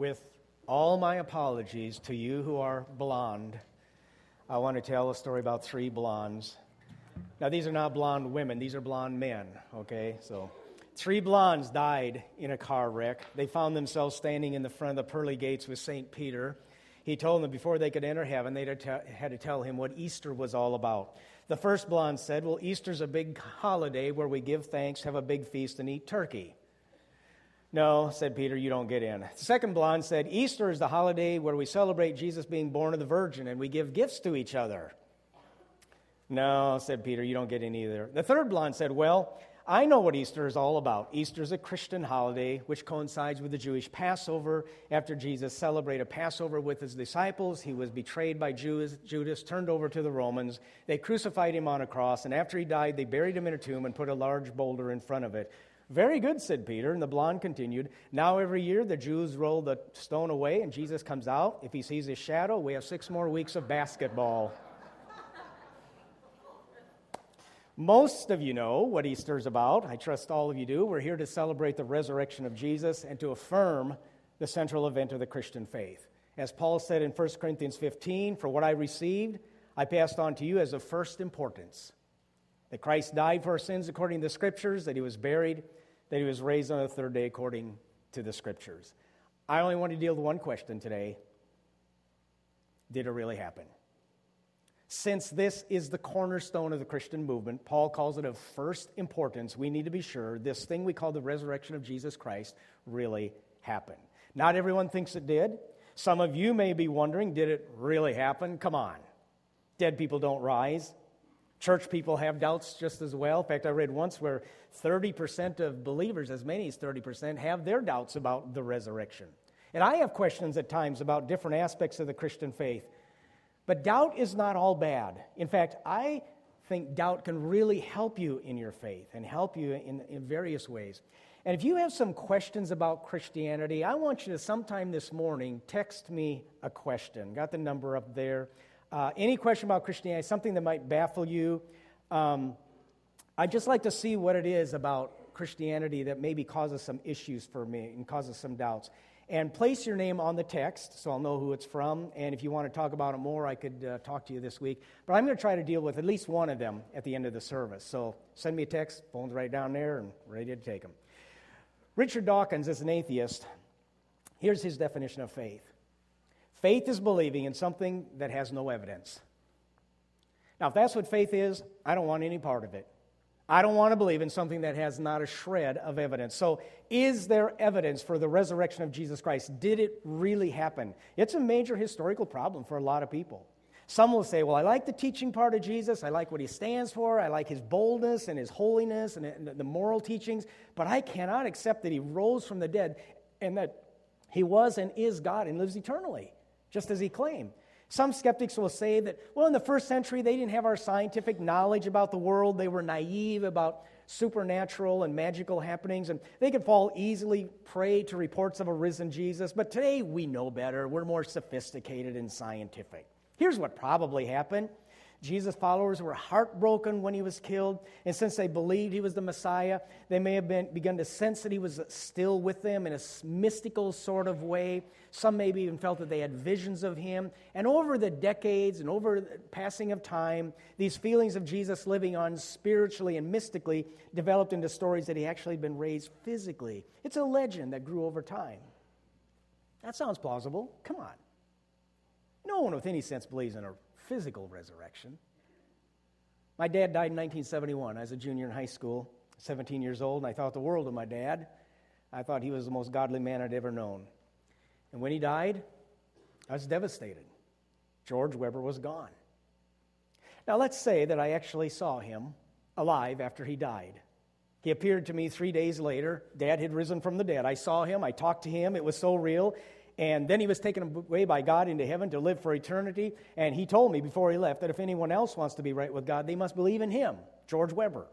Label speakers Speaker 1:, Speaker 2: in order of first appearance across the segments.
Speaker 1: with all my apologies to you who are blonde, I want to tell a story about three blondes. Now, these are not blonde women, these are blonde men, okay? So, three blondes died in a car wreck. They found themselves standing in the front of the pearly gates with St. Peter. He told them before they could enter heaven, they had to tell him what Easter was all about. The first blonde said, Well, Easter's a big holiday where we give thanks, have a big feast, and eat turkey. No, said Peter, you don't get in. The second blonde said, Easter is the holiday where we celebrate Jesus being born of the Virgin and we give gifts to each other. No, said Peter, you don't get in either. The third blonde said, Well, I know what Easter is all about. Easter is a Christian holiday which coincides with the Jewish Passover. After Jesus celebrated Passover with his disciples, he was betrayed by Judas, Judas, turned over to the Romans. They crucified him on a cross, and after he died, they buried him in a tomb and put a large boulder in front of it very good, said Peter. And the blonde continued. Now, every year, the Jews roll the stone away, and Jesus comes out. If he sees his shadow, we have six more weeks of basketball. Most of you know what Easter is about. I trust all of you do. We're here to celebrate the resurrection of Jesus and to affirm the central event of the Christian faith. As Paul said in 1 Corinthians 15, For what I received, I passed on to you as of first importance that Christ died for our sins according to the Scriptures, that he was buried, that he was raised on the third day according to the scriptures. I only want to deal with one question today Did it really happen? Since this is the cornerstone of the Christian movement, Paul calls it of first importance. We need to be sure this thing we call the resurrection of Jesus Christ really happened. Not everyone thinks it did. Some of you may be wondering, did it really happen? Come on. Dead people don't rise. Church people have doubts just as well. In fact, I read once where 30% of believers, as many as 30%, have their doubts about the resurrection. And I have questions at times about different aspects of the Christian faith. But doubt is not all bad. In fact, I think doubt can really help you in your faith and help you in, in various ways. And if you have some questions about Christianity, I want you to sometime this morning text me a question. Got the number up there. Uh, any question about Christianity, something that might baffle you, um, I'd just like to see what it is about Christianity that maybe causes some issues for me and causes some doubts. And place your name on the text so I'll know who it's from. And if you want to talk about it more, I could uh, talk to you this week. But I'm going to try to deal with at least one of them at the end of the service. So send me a text, phone's right down there, and ready to take them. Richard Dawkins is an atheist. Here's his definition of faith Faith is believing in something that has no evidence. Now, if that's what faith is, I don't want any part of it. I don't want to believe in something that has not a shred of evidence. So, is there evidence for the resurrection of Jesus Christ? Did it really happen? It's a major historical problem for a lot of people. Some will say, Well, I like the teaching part of Jesus. I like what he stands for. I like his boldness and his holiness and the moral teachings. But I cannot accept that he rose from the dead and that he was and is God and lives eternally just as he claimed. Some skeptics will say that, well, in the first century, they didn't have our scientific knowledge about the world. They were naive about supernatural and magical happenings, and they could fall easily prey to reports of a risen Jesus. But today, we know better. We're more sophisticated and scientific. Here's what probably happened Jesus' followers were heartbroken when he was killed, and since they believed he was the Messiah, they may have been, begun to sense that he was still with them in a mystical sort of way. Some maybe even felt that they had visions of him. And over the decades and over the passing of time, these feelings of Jesus living on spiritually and mystically developed into stories that he actually had been raised physically. It's a legend that grew over time. That sounds plausible. Come on. No one with any sense believes in a physical resurrection. My dad died in 1971. I was a junior in high school, 17 years old, and I thought the world of my dad. I thought he was the most godly man I'd ever known. And when he died, I was devastated. George Weber was gone. Now, let's say that I actually saw him alive after he died. He appeared to me three days later. Dad had risen from the dead. I saw him, I talked to him. It was so real. And then he was taken away by God into heaven to live for eternity. And he told me before he left that if anyone else wants to be right with God, they must believe in him, George Weber.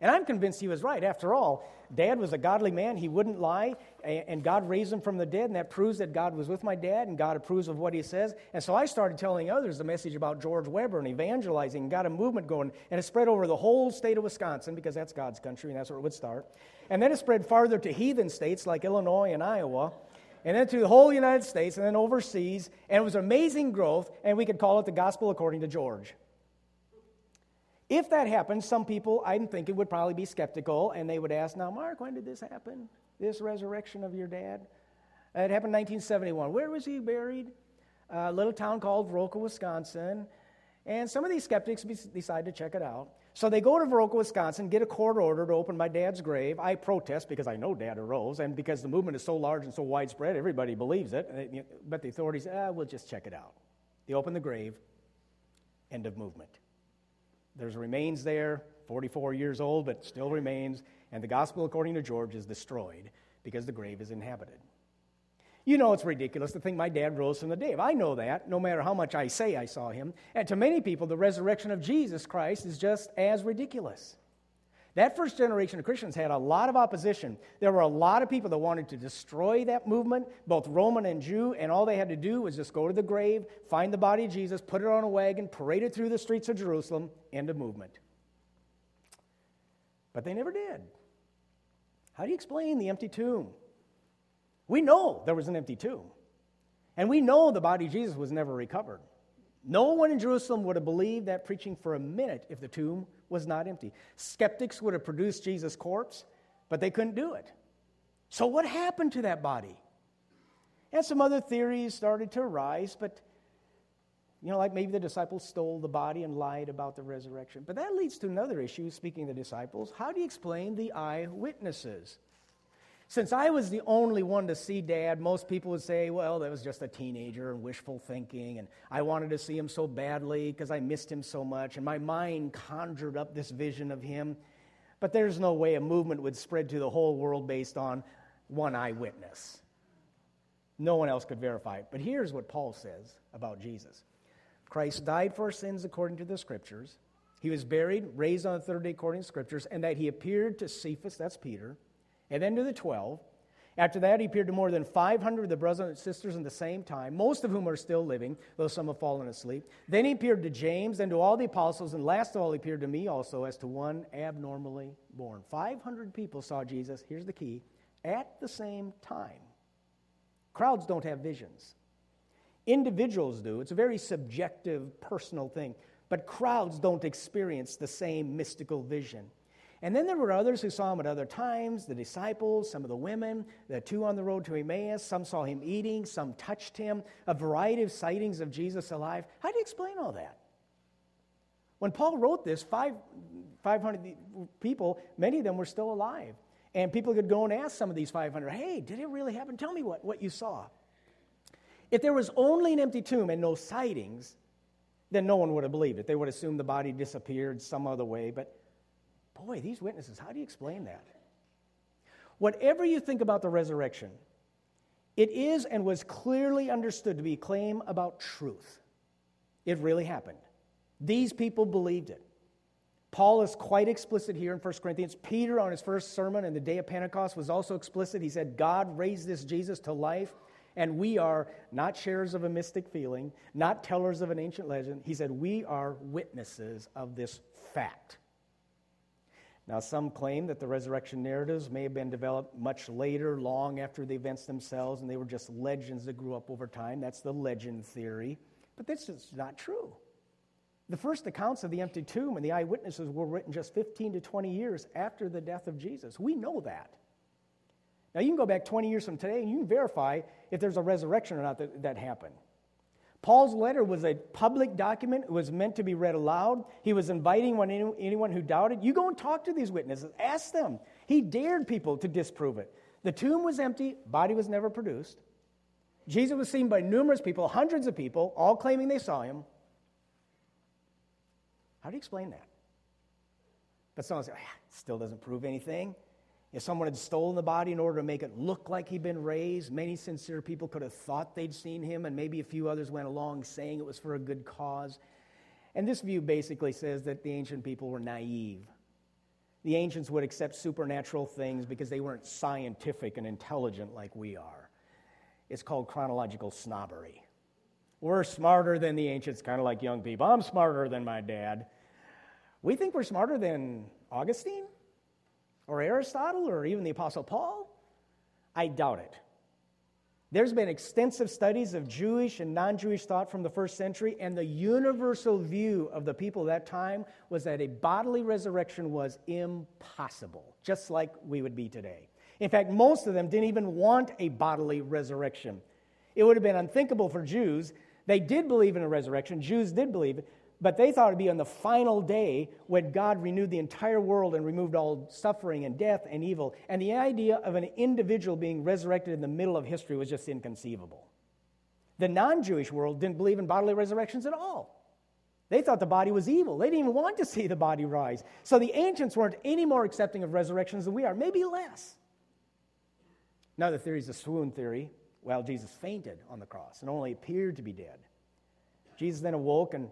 Speaker 1: And I'm convinced he was right. After all, Dad was a godly man. He wouldn't lie. And God raised him from the dead. And that proves that God was with my dad and God approves of what he says. And so I started telling others the message about George Weber and evangelizing and got a movement going. And it spread over the whole state of Wisconsin because that's God's country and that's where it would start. And then it spread farther to heathen states like Illinois and Iowa. And then to the whole United States, and then overseas. And it was amazing growth, and we could call it the gospel according to George. If that happened, some people, I'm thinking, would probably be skeptical, and they would ask, Now, Mark, when did this happen? This resurrection of your dad? It happened in 1971. Where was he buried? A little town called Viroqua, Wisconsin. And some of these skeptics decide to check it out. So they go to Viroqua, Wisconsin, get a court order to open my dad's grave. I protest because I know dad arose, and because the movement is so large and so widespread, everybody believes it. But the authorities, ah, we'll just check it out. They open the grave, end of movement. There's remains there, 44 years old, but still remains, and the gospel, according to George, is destroyed because the grave is inhabited. You know it's ridiculous to think my dad rose from the dead. I know that, no matter how much I say I saw him. And to many people, the resurrection of Jesus Christ is just as ridiculous. That first generation of Christians had a lot of opposition. There were a lot of people that wanted to destroy that movement, both Roman and Jew, and all they had to do was just go to the grave, find the body of Jesus, put it on a wagon, parade it through the streets of Jerusalem, end of movement. But they never did. How do you explain the empty tomb? We know there was an empty tomb. And we know the body of Jesus was never recovered. No one in Jerusalem would have believed that preaching for a minute if the tomb was not empty. Skeptics would have produced Jesus' corpse, but they couldn't do it. So, what happened to that body? And some other theories started to arise, but you know, like maybe the disciples stole the body and lied about the resurrection. But that leads to another issue, speaking of the disciples. How do you explain the eyewitnesses? Since I was the only one to see dad, most people would say, well, that was just a teenager and wishful thinking, and I wanted to see him so badly because I missed him so much, and my mind conjured up this vision of him. But there's no way a movement would spread to the whole world based on one eyewitness. No one else could verify it. But here's what Paul says about Jesus Christ died for our sins according to the Scriptures. He was buried, raised on the third day according to Scriptures, and that he appeared to Cephas, that's Peter and then to the 12. After that, he appeared to more than 500 of the brothers and sisters in the same time, most of whom are still living, though some have fallen asleep. Then he appeared to James and to all the apostles, and last of all, he appeared to me also as to one abnormally born. 500 people saw Jesus, here's the key, at the same time. Crowds don't have visions, individuals do. It's a very subjective, personal thing. But crowds don't experience the same mystical vision. And then there were others who saw him at other times the disciples, some of the women, the two on the road to Emmaus. Some saw him eating, some touched him, a variety of sightings of Jesus alive. How do you explain all that? When Paul wrote this, five, 500 people, many of them were still alive. And people could go and ask some of these 500, hey, did it really happen? Tell me what, what you saw. If there was only an empty tomb and no sightings, then no one would have believed it. They would assume the body disappeared some other way. But Boy, these witnesses, how do you explain that? Whatever you think about the resurrection, it is and was clearly understood to be a claim about truth. It really happened. These people believed it. Paul is quite explicit here in 1 Corinthians. Peter, on his first sermon in the day of Pentecost, was also explicit. He said, God raised this Jesus to life, and we are not sharers of a mystic feeling, not tellers of an ancient legend. He said, We are witnesses of this fact. Now, some claim that the resurrection narratives may have been developed much later, long after the events themselves, and they were just legends that grew up over time. That's the legend theory. But this is not true. The first accounts of the empty tomb and the eyewitnesses were written just 15 to 20 years after the death of Jesus. We know that. Now, you can go back 20 years from today and you can verify if there's a resurrection or not that, that happened. Paul's letter was a public document. It was meant to be read aloud. He was inviting anyone who doubted. You go and talk to these witnesses, ask them. He dared people to disprove it. The tomb was empty, body was never produced. Jesus was seen by numerous people, hundreds of people, all claiming they saw him. How do you explain that? But someone says, ah, still doesn't prove anything. If someone had stolen the body in order to make it look like he'd been raised, many sincere people could have thought they'd seen him, and maybe a few others went along saying it was for a good cause. And this view basically says that the ancient people were naive. The ancients would accept supernatural things because they weren't scientific and intelligent like we are. It's called chronological snobbery. We're smarter than the ancients, kind of like young people. I'm smarter than my dad. We think we're smarter than Augustine? Or Aristotle or even the Apostle Paul? I doubt it. There's been extensive studies of Jewish and non Jewish thought from the first century, and the universal view of the people of that time was that a bodily resurrection was impossible, just like we would be today. In fact, most of them didn't even want a bodily resurrection. It would have been unthinkable for Jews. They did believe in a resurrection, Jews did believe it, but they thought it would be on the final day when God renewed the entire world and removed all suffering and death and evil. And the idea of an individual being resurrected in the middle of history was just inconceivable. The non Jewish world didn't believe in bodily resurrections at all. They thought the body was evil. They didn't even want to see the body rise. So the ancients weren't any more accepting of resurrections than we are, maybe less. Another theory is the swoon theory. Well, Jesus fainted on the cross and only appeared to be dead. Jesus then awoke and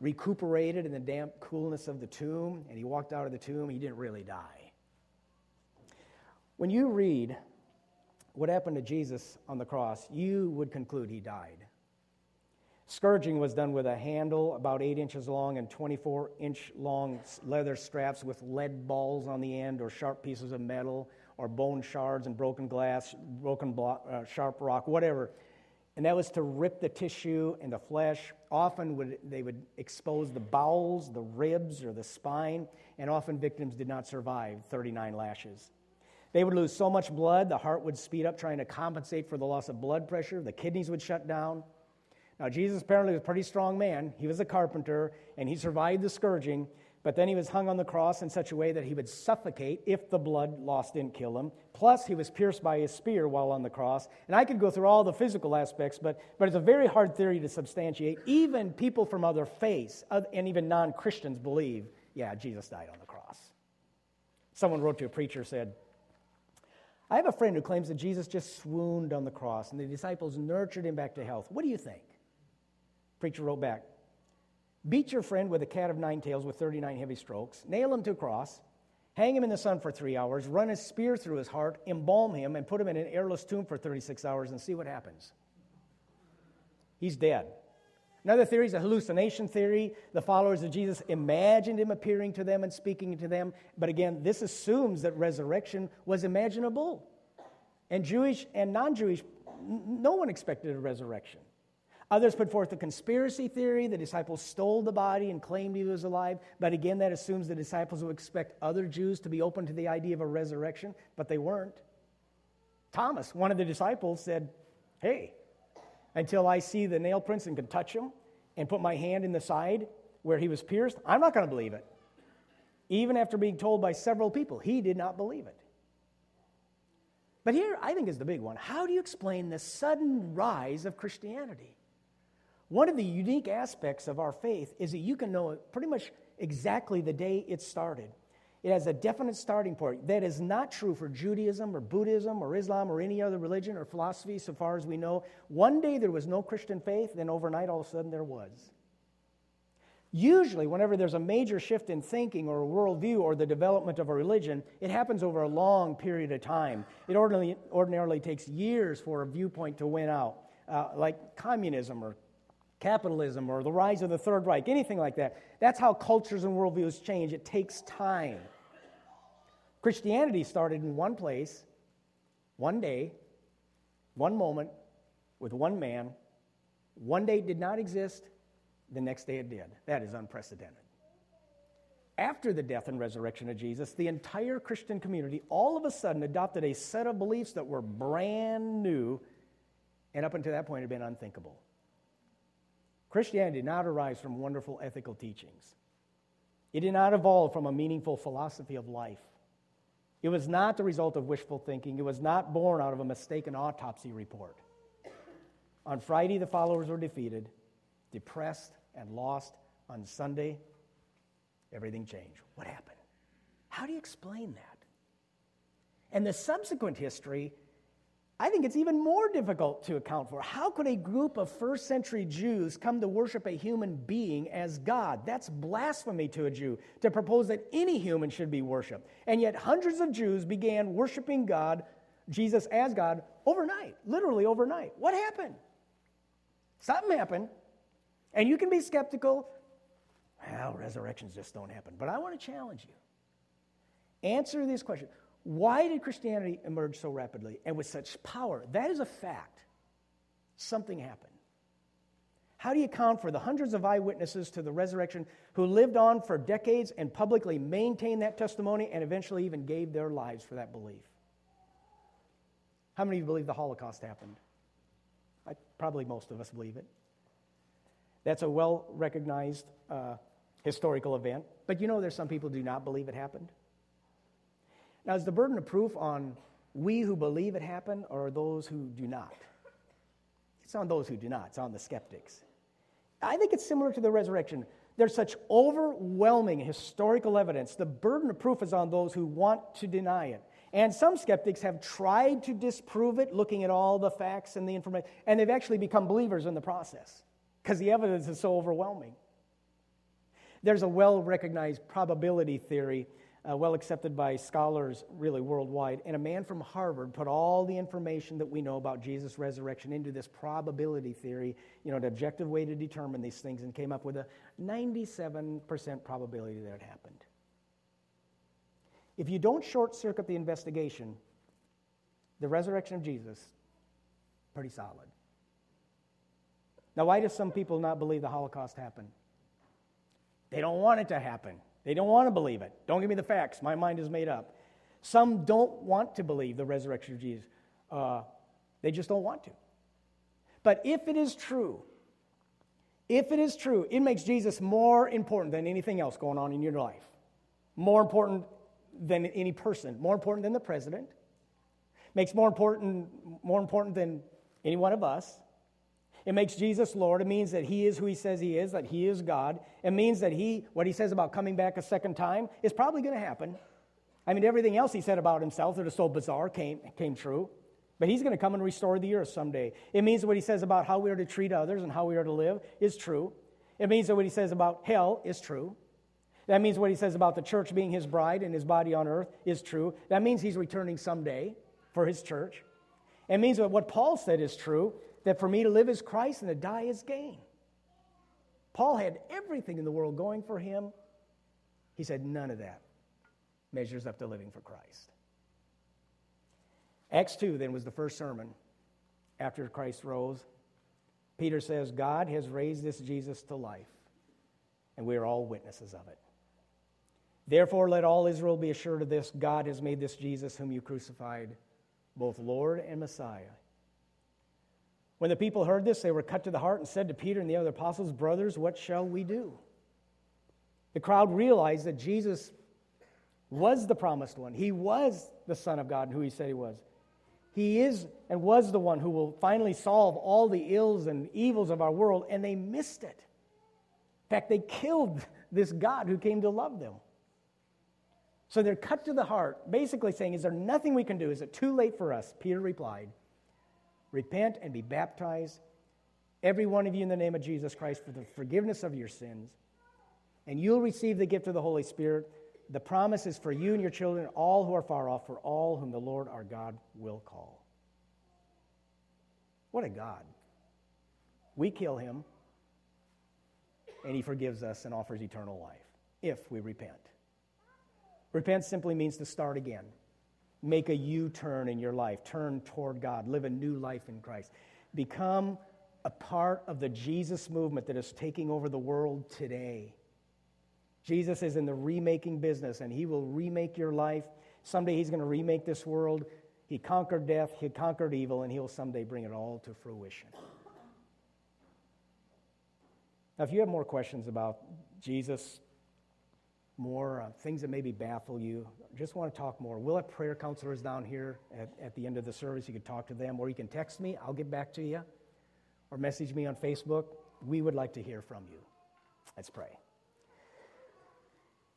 Speaker 1: recuperated in the damp coolness of the tomb, and he walked out of the tomb. He didn't really die. When you read what happened to Jesus on the cross, you would conclude he died. Scourging was done with a handle about eight inches long and 24 inch long leather straps with lead balls on the end or sharp pieces of metal or bone shards and broken glass, broken block, uh, sharp rock, whatever and that was to rip the tissue and the flesh. Often would, they would expose the bowels, the ribs, or the spine, and often victims did not survive 39 lashes. They would lose so much blood, the heart would speed up trying to compensate for the loss of blood pressure, the kidneys would shut down. Now, Jesus apparently was a pretty strong man. He was a carpenter, and he survived the scourging, but then he was hung on the cross in such a way that he would suffocate if the blood loss didn't kill him. Plus, he was pierced by a spear while on the cross. And I could go through all the physical aspects, but, but it's a very hard theory to substantiate. Even people from other faiths and even non Christians believe, yeah, Jesus died on the cross. Someone wrote to a preacher, said, I have a friend who claims that Jesus just swooned on the cross and the disciples nurtured him back to health. What do you think? Preacher wrote back, Beat your friend with a cat of nine tails with 39 heavy strokes, nail him to a cross, hang him in the sun for three hours, run a spear through his heart, embalm him, and put him in an airless tomb for 36 hours and see what happens. He's dead. Another theory is a hallucination theory. The followers of Jesus imagined him appearing to them and speaking to them. But again, this assumes that resurrection was imaginable. And Jewish and non Jewish, no one expected a resurrection. Others put forth the conspiracy theory the disciples stole the body and claimed he was alive. But again, that assumes the disciples would expect other Jews to be open to the idea of a resurrection, but they weren't. Thomas, one of the disciples, said, Hey, until I see the nail prints and can touch him and put my hand in the side where he was pierced, I'm not going to believe it. Even after being told by several people, he did not believe it. But here, I think, is the big one. How do you explain the sudden rise of Christianity? One of the unique aspects of our faith is that you can know pretty much exactly the day it started. It has a definite starting point. That is not true for Judaism or Buddhism or Islam or any other religion or philosophy, so far as we know. One day there was no Christian faith, then overnight all of a sudden there was. Usually, whenever there's a major shift in thinking or a worldview or the development of a religion, it happens over a long period of time. It ordinarily, ordinarily takes years for a viewpoint to win out, uh, like communism or capitalism or the rise of the Third Reich, anything like that. That's how cultures and worldviews change. It takes time. Christianity started in one place, one day, one moment, with one man. One day did not exist, the next day it did. That is unprecedented. After the death and resurrection of Jesus, the entire Christian community all of a sudden adopted a set of beliefs that were brand new and up until that point had been unthinkable. Christianity did not arise from wonderful ethical teachings. It did not evolve from a meaningful philosophy of life. It was not the result of wishful thinking. It was not born out of a mistaken autopsy report. On Friday, the followers were defeated, depressed, and lost. On Sunday, everything changed. What happened? How do you explain that? And the subsequent history I think it's even more difficult to account for. How could a group of first century Jews come to worship a human being as God? That's blasphemy to a Jew to propose that any human should be worshiped. And yet, hundreds of Jews began worshiping God, Jesus as God, overnight, literally overnight. What happened? Something happened. And you can be skeptical. Well, resurrections just don't happen. But I want to challenge you. Answer this question why did Christianity emerge so rapidly and with such power? That is a fact. Something happened. How do you account for the hundreds of eyewitnesses to the resurrection who lived on for decades and publicly maintained that testimony and eventually even gave their lives for that belief? How many of you believe the Holocaust happened? I, probably most of us believe it. That's a well recognized uh, historical event. But you know, there's some people who do not believe it happened. Now, is the burden of proof on we who believe it happened or those who do not? It's on those who do not, it's on the skeptics. I think it's similar to the resurrection. There's such overwhelming historical evidence. The burden of proof is on those who want to deny it. And some skeptics have tried to disprove it, looking at all the facts and the information, and they've actually become believers in the process because the evidence is so overwhelming. There's a well recognized probability theory uh, well accepted by scholars really worldwide. And a man from Harvard put all the information that we know about Jesus' resurrection into this probability theory, you know, an objective way to determine these things, and came up with a 97% probability that it happened. If you don't short circuit the investigation, the resurrection of Jesus, pretty solid. Now, why do some people not believe the Holocaust happened? They don't want it to happen. They don't want to believe it. Don't give me the facts. My mind is made up. Some don't want to believe the resurrection of Jesus. Uh, they just don't want to. But if it is true, if it is true, it makes Jesus more important than anything else going on in your life. More important than any person, more important than the president, makes more important, more important than any one of us. It makes Jesus Lord. It means that he is who he says he is, that he is God. It means that he, what he says about coming back a second time, is probably going to happen. I mean, everything else he said about himself that is so bizarre came, came true. But he's going to come and restore the earth someday. It means what he says about how we are to treat others and how we are to live is true. It means that what he says about hell is true. That means what he says about the church being his bride and his body on earth is true. That means he's returning someday for his church. It means that what Paul said is true that for me to live is Christ and to die is gain. Paul had everything in the world going for him. He said, none of that measures up to living for Christ. Acts 2 then was the first sermon after Christ rose. Peter says, God has raised this Jesus to life, and we are all witnesses of it. Therefore, let all Israel be assured of this God has made this Jesus, whom you crucified, both Lord and Messiah. When the people heard this, they were cut to the heart and said to Peter and the other apostles, Brothers, what shall we do? The crowd realized that Jesus was the promised one. He was the Son of God, who he said he was. He is and was the one who will finally solve all the ills and evils of our world, and they missed it. In fact, they killed this God who came to love them. So they're cut to the heart, basically saying, Is there nothing we can do? Is it too late for us? Peter replied, Repent and be baptized, every one of you, in the name of Jesus Christ, for the forgiveness of your sins, and you'll receive the gift of the Holy Spirit. The promise is for you and your children, all who are far off, for all whom the Lord our God will call. What a God. We kill him, and he forgives us and offers eternal life if we repent. Repent simply means to start again make a U turn in your life, turn toward God, live a new life in Christ. Become a part of the Jesus movement that is taking over the world today. Jesus is in the remaking business, and He will remake your life. Someday He's going to remake this world. He conquered death, He conquered evil, and He'll someday bring it all to fruition. Now, if you have more questions about Jesus, more uh, things that maybe baffle you, just want to talk more, we'll have prayer counselors down here at, at the end of the service. You can talk to them, or you can text me. I'll get back to you, or message me on Facebook. We would like to hear from you. Let's pray.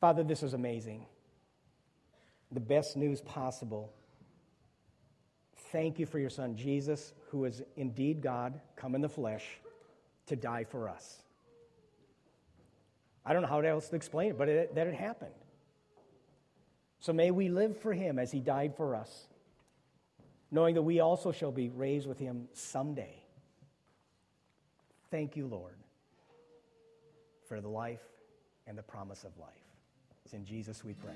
Speaker 1: Father, this is amazing. The best news possible. Thank you for your son, Jesus, who is indeed God, come in the flesh to die for us. I don't know how else to explain it, but it, that it happened. So may we live for him as he died for us, knowing that we also shall be raised with him someday. Thank you, Lord, for the life and the promise of life. It's in Jesus we pray.